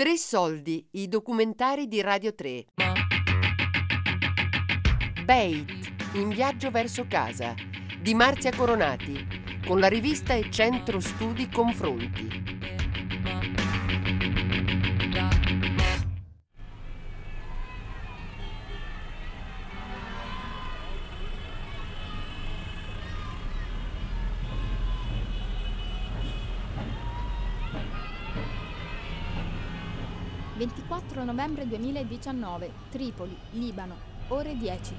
Tre soldi, i documentari di Radio 3. Bait, in viaggio verso casa, di Marzia Coronati, con la rivista e Centro Studi Confronti. 24 novembre 2019, Tripoli, Libano, ore 10.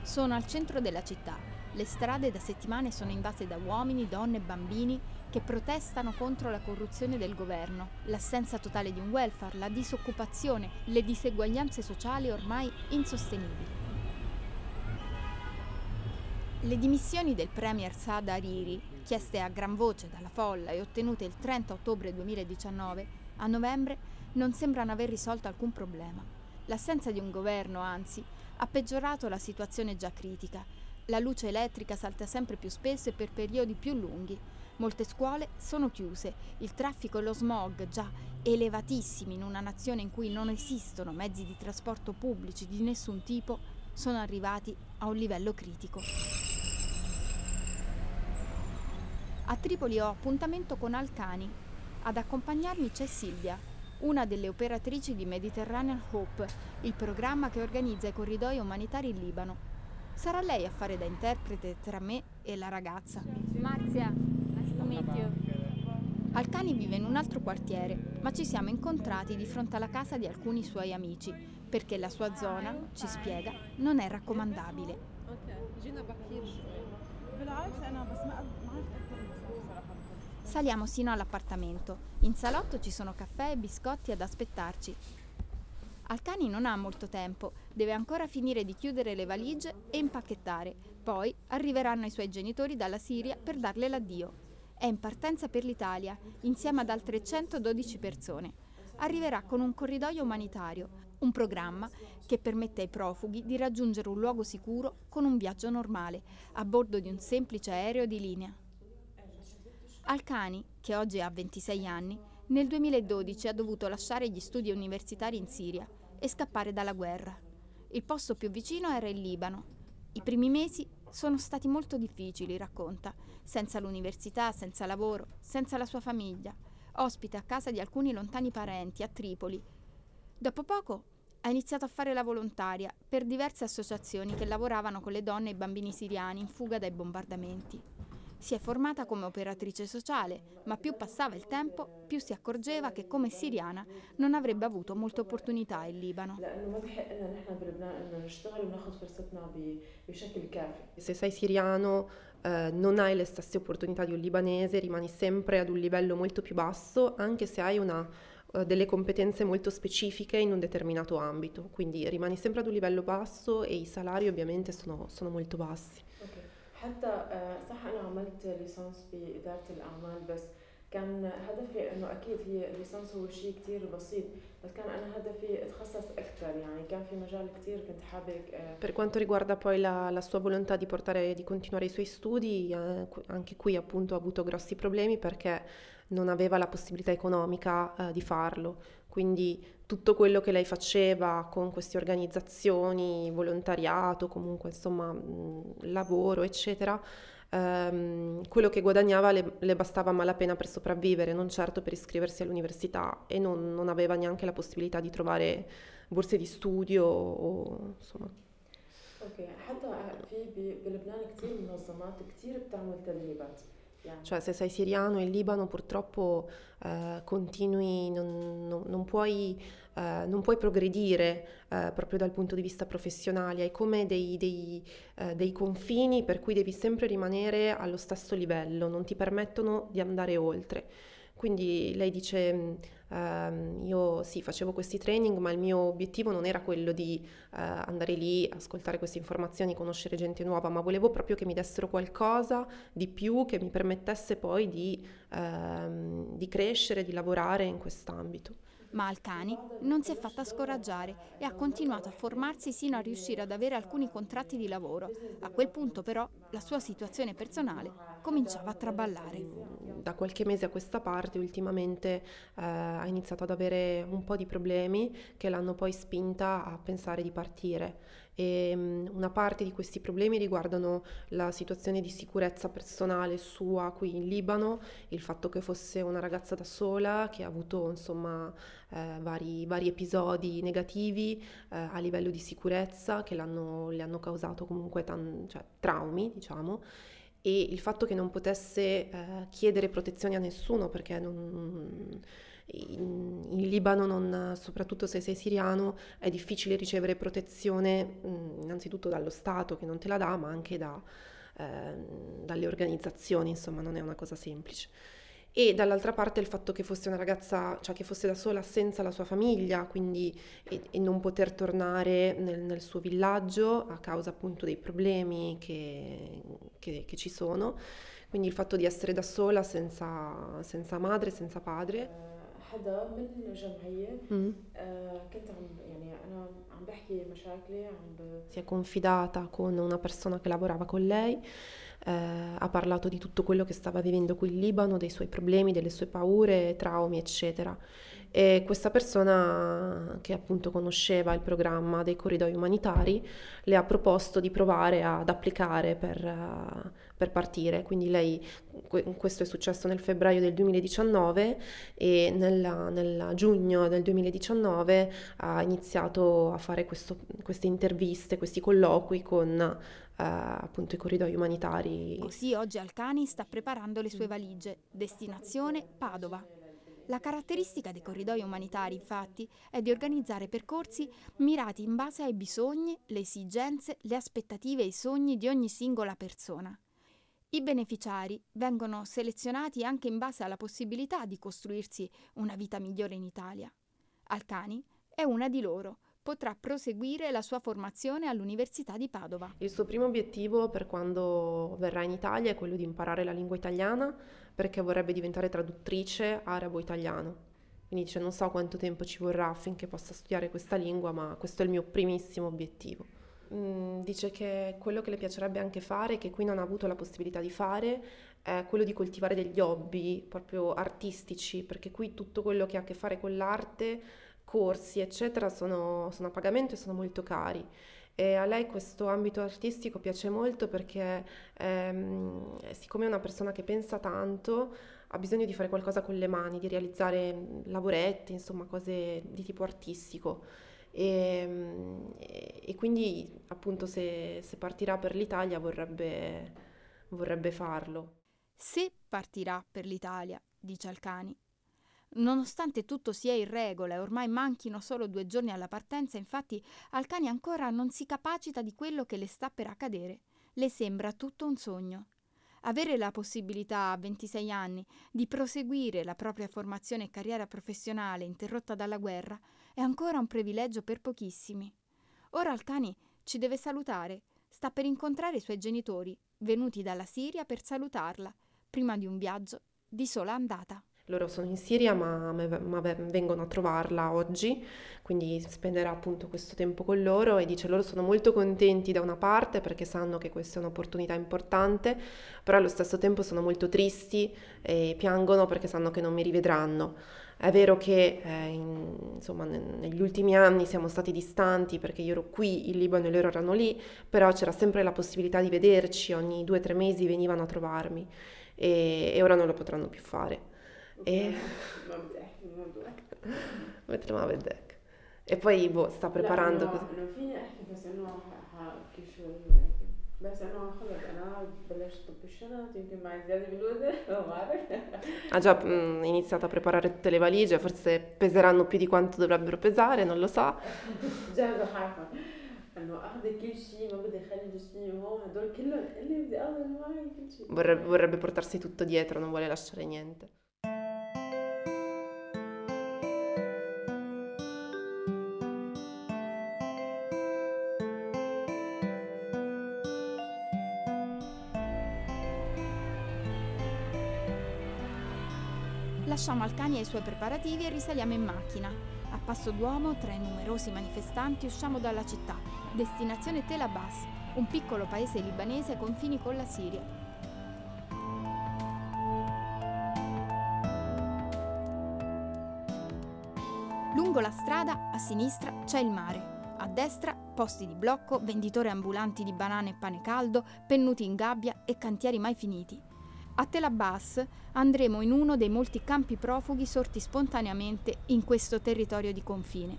Sono al centro della città. Le strade da settimane sono invase da uomini, donne e bambini che protestano contro la corruzione del governo, l'assenza totale di un welfare, la disoccupazione, le diseguaglianze sociali ormai insostenibili. Le dimissioni del premier Saad Hariri, chieste a gran voce dalla folla e ottenute il 30 ottobre 2019, a novembre non sembrano aver risolto alcun problema. L'assenza di un governo, anzi, ha peggiorato la situazione già critica. La luce elettrica salta sempre più spesso e per periodi più lunghi. Molte scuole sono chiuse, il traffico e lo smog, già elevatissimi in una nazione in cui non esistono mezzi di trasporto pubblici di nessun tipo, sono arrivati a un livello critico. A Tripoli ho appuntamento con Alcani. Ad accompagnarmi c'è Silvia, una delle operatrici di Mediterranean Hope, il programma che organizza i corridoi umanitari in Libano. Sarà lei a fare da interprete tra me e la ragazza. Marzia, nice to meet you. Alcani vive in un altro quartiere, ma ci siamo incontrati di fronte alla casa di alcuni suoi amici, perché la sua zona, ci spiega, non è raccomandabile. Saliamo sino all'appartamento. In salotto ci sono caffè e biscotti ad aspettarci. Alcani non ha molto tempo, deve ancora finire di chiudere le valigie e impacchettare. Poi arriveranno i suoi genitori dalla Siria per darle l'addio. È in partenza per l'Italia, insieme ad altre 112 persone. Arriverà con un corridoio umanitario, un programma che permette ai profughi di raggiungere un luogo sicuro con un viaggio normale, a bordo di un semplice aereo di linea. Alcani, che oggi ha 26 anni, nel 2012 ha dovuto lasciare gli studi universitari in Siria e scappare dalla guerra. Il posto più vicino era il Libano. I primi mesi sono stati molto difficili, racconta, senza l'università, senza lavoro, senza la sua famiglia, ospite a casa di alcuni lontani parenti a Tripoli. Dopo poco ha iniziato a fare la volontaria per diverse associazioni che lavoravano con le donne e i bambini siriani in fuga dai bombardamenti. Si è formata come operatrice sociale, ma più passava il tempo, più si accorgeva che come siriana non avrebbe avuto molte opportunità in Libano. Se sei siriano eh, non hai le stesse opportunità di un libanese, rimani sempre ad un livello molto più basso, anche se hai una, uh, delle competenze molto specifiche in un determinato ambito. Quindi rimani sempre ad un livello basso e i salari ovviamente sono, sono molto bassi. حتى صح انا عملت ليسانس باداره الاعمال بس كان هدفي انه اكيد هي الليسانس هو شيء كتير بسيط بس كان انا هدفي اتخصص اكثر يعني كان في مجال كتير كنت حابب Per quanto riguarda poi la, la sua volontà di portare di continuare i suoi studi, eh, anche qui appunto ha avuto grossi problemi perché non aveva la possibilità economica eh, di farlo. Quindi tutto quello che lei faceva con queste organizzazioni, volontariato, comunque insomma mh, lavoro, eccetera, ehm, quello che guadagnava le, le, bastava a malapena per sopravvivere, non certo per iscriversi all'università e non, non aveva neanche la possibilità di trovare borse di studio o insomma. اوكي حتى في بلبنان كثير منظمات كثير بتعمل تدريبات cioè se sei siriano in Libano purtroppo eh, continui, non, non, non, puoi, eh, non, puoi, progredire eh, proprio dal punto di vista professionale, hai come dei, dei, eh, dei, confini per cui devi sempre rimanere allo stesso livello, non ti permettono di andare oltre. Quindi lei dice Uh, io sì, facevo questi training, ma il mio obiettivo non era quello di uh, andare lì, ascoltare queste informazioni, conoscere gente nuova, ma volevo proprio che mi dessero qualcosa di più che mi permettesse poi di, uh, di crescere, di lavorare in quest'ambito. Ma Alcani non si è fatta scoraggiare e ha continuato a formarsi sino a riuscire ad avere alcuni contratti di lavoro. A quel punto però la sua situazione personale cominciava a traballare. Da qualche mese a questa parte ultimamente eh, ha iniziato ad avere un po' di problemi che l'hanno poi spinta a pensare di partire e um, una parte di questi problemi riguardano la situazione di sicurezza personale sua qui in Libano, il fatto che fosse una ragazza da sola che ha avuto insomma eh, vari, vari, episodi negativi eh, a livello di sicurezza che le hanno causato comunque tan- cioè, traumi, diciamo e il fatto che non potesse eh, chiedere protezione a nessuno perché non, in, in Libano, non, soprattutto se sei siriano, è difficile ricevere protezione mh, innanzitutto dallo Stato che non te la dà, ma anche da, eh, dalle organizzazioni, insomma non è una cosa semplice. E dall'altra parte il fatto che fosse una ragazza, cioè che fosse da sola senza la sua famiglia, quindi e, e non poter tornare nel, nel, suo villaggio a causa appunto dei problemi che, che, che ci sono. Quindi il fatto di essere da sola senza, senza madre, senza padre حدا من جمعيه آه كنت عم يعني انا عم بحكي مشاكلي عم ب... si è confidata con una persona che lavorava con lei eh, ha parlato di tutto quello che stava vivendo qui in Libano, dei suoi problemi, delle sue paure, traumi, eccetera. E questa persona che appunto conosceva il programma dei corridoi umanitari le ha proposto di provare ad applicare per, uh, per partire. Quindi lei, questo è successo nel febbraio del 2019 e nel, giugno del 2019 ha iniziato a fare questo, queste interviste, questi colloqui con appunto i corridoi umanitari. Così oggi Alcani sta preparando le sue valigie. Destinazione Padova. La caratteristica dei corridoi umanitari, infatti, è di organizzare percorsi mirati in base ai bisogni, le esigenze, le aspettative e i sogni di ogni singola persona. I beneficiari vengono selezionati anche in base alla possibilità di costruirsi una vita migliore in Italia. Alcani è una di loro potrà proseguire la sua formazione all'Università di Padova. Il suo primo obiettivo per quando verrà in Italia è quello di imparare la lingua italiana perché vorrebbe diventare traduttrice arabo-italiano. Quindi dice non so quanto tempo ci vorrà affinché possa studiare questa lingua, ma questo è il mio primissimo obiettivo. Mm, dice che quello che le piacerebbe anche fare, che qui non ha avuto la possibilità di fare, è quello di coltivare degli hobby proprio artistici, perché qui tutto quello che ha a che fare con l'arte corsi, eccetera, sono, sono a pagamento e sono molto cari. E a lei questo ambito artistico piace molto perché ehm, siccome è una persona che pensa tanto, ha bisogno di fare qualcosa con le mani, di realizzare lavoretti, insomma cose di tipo artistico. E, e quindi appunto se, se, partirà per l'Italia vorrebbe, vorrebbe farlo. Se partirà per l'Italia, dice Alcani, Nonostante tutto sia in regola e ormai manchino solo due giorni alla partenza, infatti Alcani ancora non si capacita di quello che le sta per accadere. Le sembra tutto un sogno. Avere la possibilità a 26 anni di proseguire la propria formazione e carriera professionale interrotta dalla guerra è ancora un privilegio per pochissimi. Ora Alcani ci deve salutare. Sta per incontrare i suoi genitori, venuti dalla Siria per salutarla, prima di un viaggio di sola andata. Loro sono in Siria ma, ma, vengono a trovarla oggi, quindi spenderà appunto questo tempo con loro e dice loro sono molto contenti da una parte perché sanno che questa è un'opportunità importante, però allo stesso tempo sono molto tristi e piangono perché sanno che non mi rivedranno. È vero che eh, in, insomma, negli ultimi anni siamo stati distanti perché io ero qui in Libano e loro erano lì, però c'era sempre la possibilità di vederci, ogni due o tre mesi venivano a trovarmi e, e ora non lo potranno più fare. E... مثل ما بدك e poi boh, sta preparando لا انه فيني احكي بس انه كيف شو بس انه خلص انا بلشت طب الشنط يمكن معي زياده بالوزن ما بعرف ha già mh, iniziato a preparare tutte le valigie forse peseranno più di quanto dovrebbero pesare non lo so جاهزه خايفه انه اخذ كل شيء ما بدي اخلي شيء هون هدول كلهم اللي بدي اخذ معي كل شيء vorrebbe, vorrebbe portarsi tutto dietro non vuole lasciare niente Lasciamo Alcani ai suoi preparativi e risaliamo in macchina. A passo d'uomo, tra i numerosi manifestanti, usciamo dalla città. Destinazione Tel Abbas, un piccolo paese libanese ai confini con la Siria. Lungo la strada, a sinistra, c'è il mare. A destra, posti di blocco, venditori ambulanti di banane e pane caldo, pennuti in gabbia e cantieri mai finiti. A Tel Abbas andremo in uno dei molti campi profughi sorti spontaneamente in questo territorio di confine.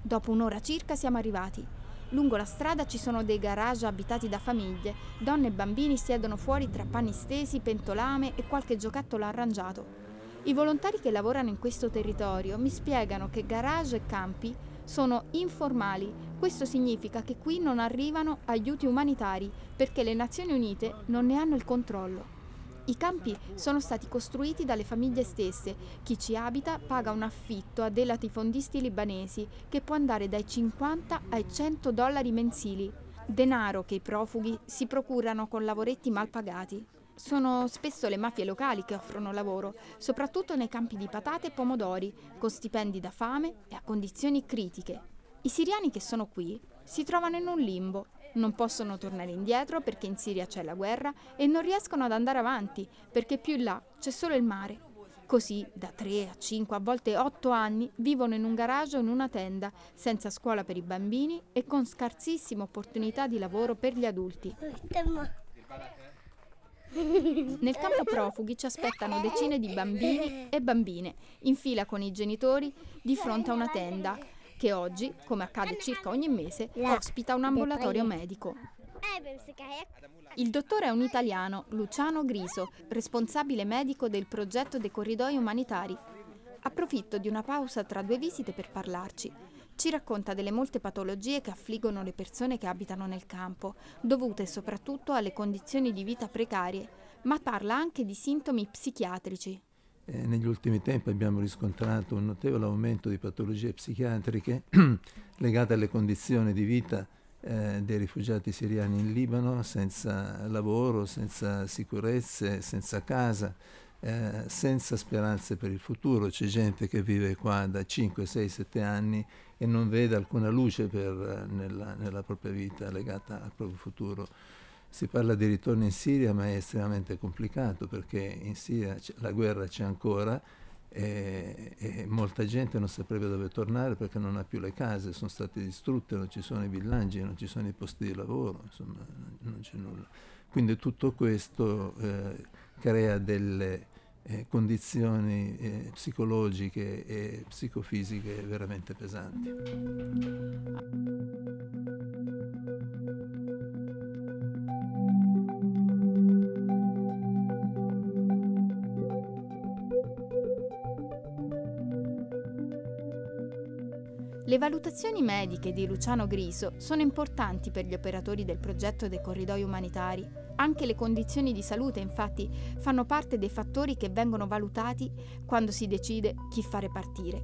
Dopo un'ora circa siamo arrivati. Lungo la strada ci sono dei garage abitati da famiglie, donne e bambini siedono fuori tra panni stesi, pentolame e qualche giocattolo arrangiato. I volontari che lavorano in questo territorio mi spiegano che garage e campi sono informali. Questo significa che qui non arrivano aiuti umanitari perché le Nazioni Unite non ne hanno il controllo. I campi sono stati costruiti dalle famiglie stesse. Chi ci abita paga un affitto a dei latifondisti libanesi che può andare dai 50 ai 100 dollari mensili, denaro che i profughi si procurano con lavoretti mal pagati. Sono spesso le mafie locali che offrono lavoro, soprattutto nei campi di patate e pomodori, con stipendi da fame e a condizioni critiche. I siriani che sono qui si trovano in un limbo. Non possono tornare indietro perché in Siria c'è la guerra e non riescono ad andare avanti perché più in là c'è solo il mare. Così, da 3 a 5, a volte 8 anni, vivono in un garage o in una tenda, senza scuola per i bambini e con scarsissime opportunità di lavoro per gli adulti. Nel campo profughi ci aspettano decine di bambini e bambine in fila con i genitori di fronte a una tenda che oggi, come accade circa ogni mese, ospita un ambulatorio medico. Il dottore è un italiano, Luciano Griso, responsabile medico del progetto dei corridoi umanitari. Approfitto di una pausa tra due visite per parlarci. Ci racconta delle molte patologie che affliggono le persone che abitano nel campo, dovute soprattutto alle condizioni di vita precarie, ma parla anche di sintomi psichiatrici. Eh, negli ultimi tempi abbiamo riscontrato un notevole aumento di patologie psichiatriche legate alle condizioni di vita eh, dei rifugiati siriani in Libano, senza lavoro, senza sicurezze, senza casa eh, senza speranze per il futuro. C'è gente che vive qua da 5, 6, 7 anni e non vede alcuna luce per, eh, nella, nella propria vita legata al proprio futuro. Si parla di ritorno in Siria, ma è estremamente complicato perché in Siria la guerra c'è ancora e, e, molta gente non saprebbe dove tornare perché non ha più le case, sono state distrutte, non ci sono i villaggi, non ci sono i posti di lavoro, insomma non c'è nulla. Quindi tutto questo eh, crea delle eh, condizioni eh, psicologiche e psicofisiche veramente pesanti. Le valutazioni mediche di Luciano Griso sono importanti per gli operatori del progetto dei corridoi umanitari. Anche le condizioni di salute, infatti, fanno parte dei fattori che vengono valutati quando si decide chi fare partire.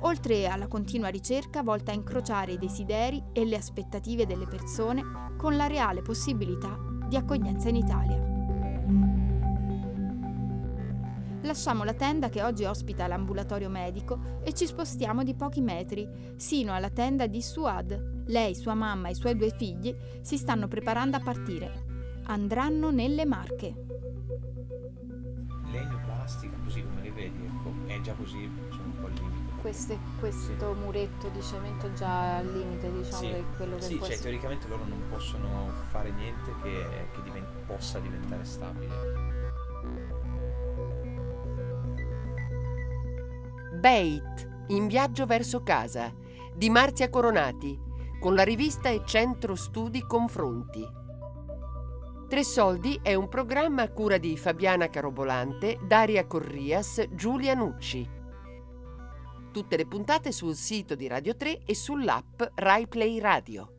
Oltre alla continua ricerca volta a incrociare i desideri e le aspettative delle persone con la reale possibilità di accoglienza in Italia. Lasciamo la tenda che oggi ospita l'ambulatorio medico e ci spostiamo di pochi metri, sino alla tenda di Suad. Lei, sua mamma e i suoi due figli si stanno preparando a partire. Andranno nelle Marche. Legno, plastica, così come le vedi, ecco, è già così, sono un po' al limite. Queste, questo sì. muretto di cemento già al limite, diciamo, sì. di quello che sì, cioè, essere. teoricamente loro non possono fare niente che, che divent- possa diventare stabile. Beit, in viaggio verso casa, di Marzia Coronati, con la rivista e centro studi Confronti. Tre Soldi è un programma a cura di Fabiana Carobolante, Daria Corrias, Giulia Nucci. Tutte le puntate sul sito di Radio 3 e sull'app RaiPlay Radio.